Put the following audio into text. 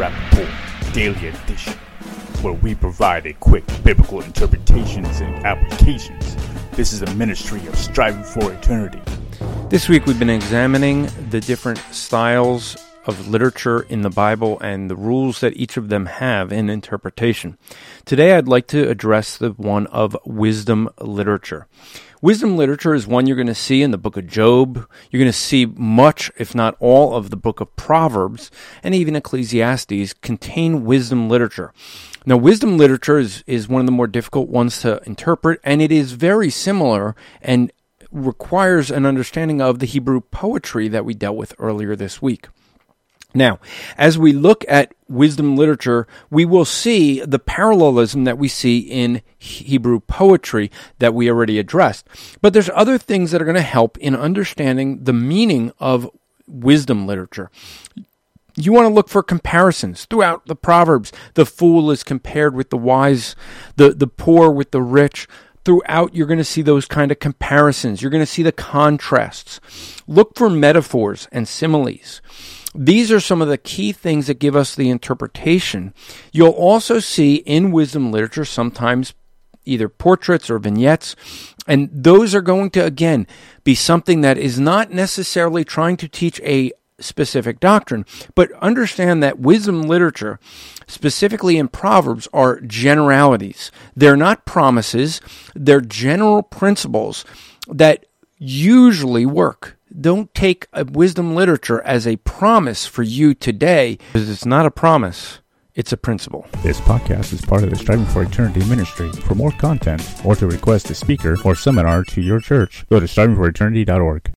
Rappaport Daily Edition, where we provide a quick biblical interpretations and applications. This is a ministry of striving for eternity. This week we've been examining the different styles of literature in the Bible and the rules that each of them have in interpretation. Today I'd like to address the one of wisdom literature. Wisdom literature is one you're going to see in the book of Job. You're going to see much, if not all, of the book of Proverbs and even Ecclesiastes contain wisdom literature. Now, wisdom literature is, is one of the more difficult ones to interpret, and it is very similar and requires an understanding of the Hebrew poetry that we dealt with earlier this week. Now, as we look at wisdom literature, we will see the parallelism that we see in Hebrew poetry that we already addressed. But there's other things that are going to help in understanding the meaning of wisdom literature. You want to look for comparisons throughout the Proverbs. The fool is compared with the wise, the, the poor with the rich. Throughout, you're going to see those kind of comparisons. You're going to see the contrasts. Look for metaphors and similes. These are some of the key things that give us the interpretation. You'll also see in wisdom literature sometimes either portraits or vignettes. And those are going to, again, be something that is not necessarily trying to teach a specific doctrine, but understand that wisdom literature, specifically in Proverbs, are generalities. They're not promises, they're general principles that usually work don't take a wisdom literature as a promise for you today because it's not a promise. It's a principle. This podcast is part of the Striving for Eternity ministry. For more content or to request a speaker or seminar to your church, go to strivingforeternity.org.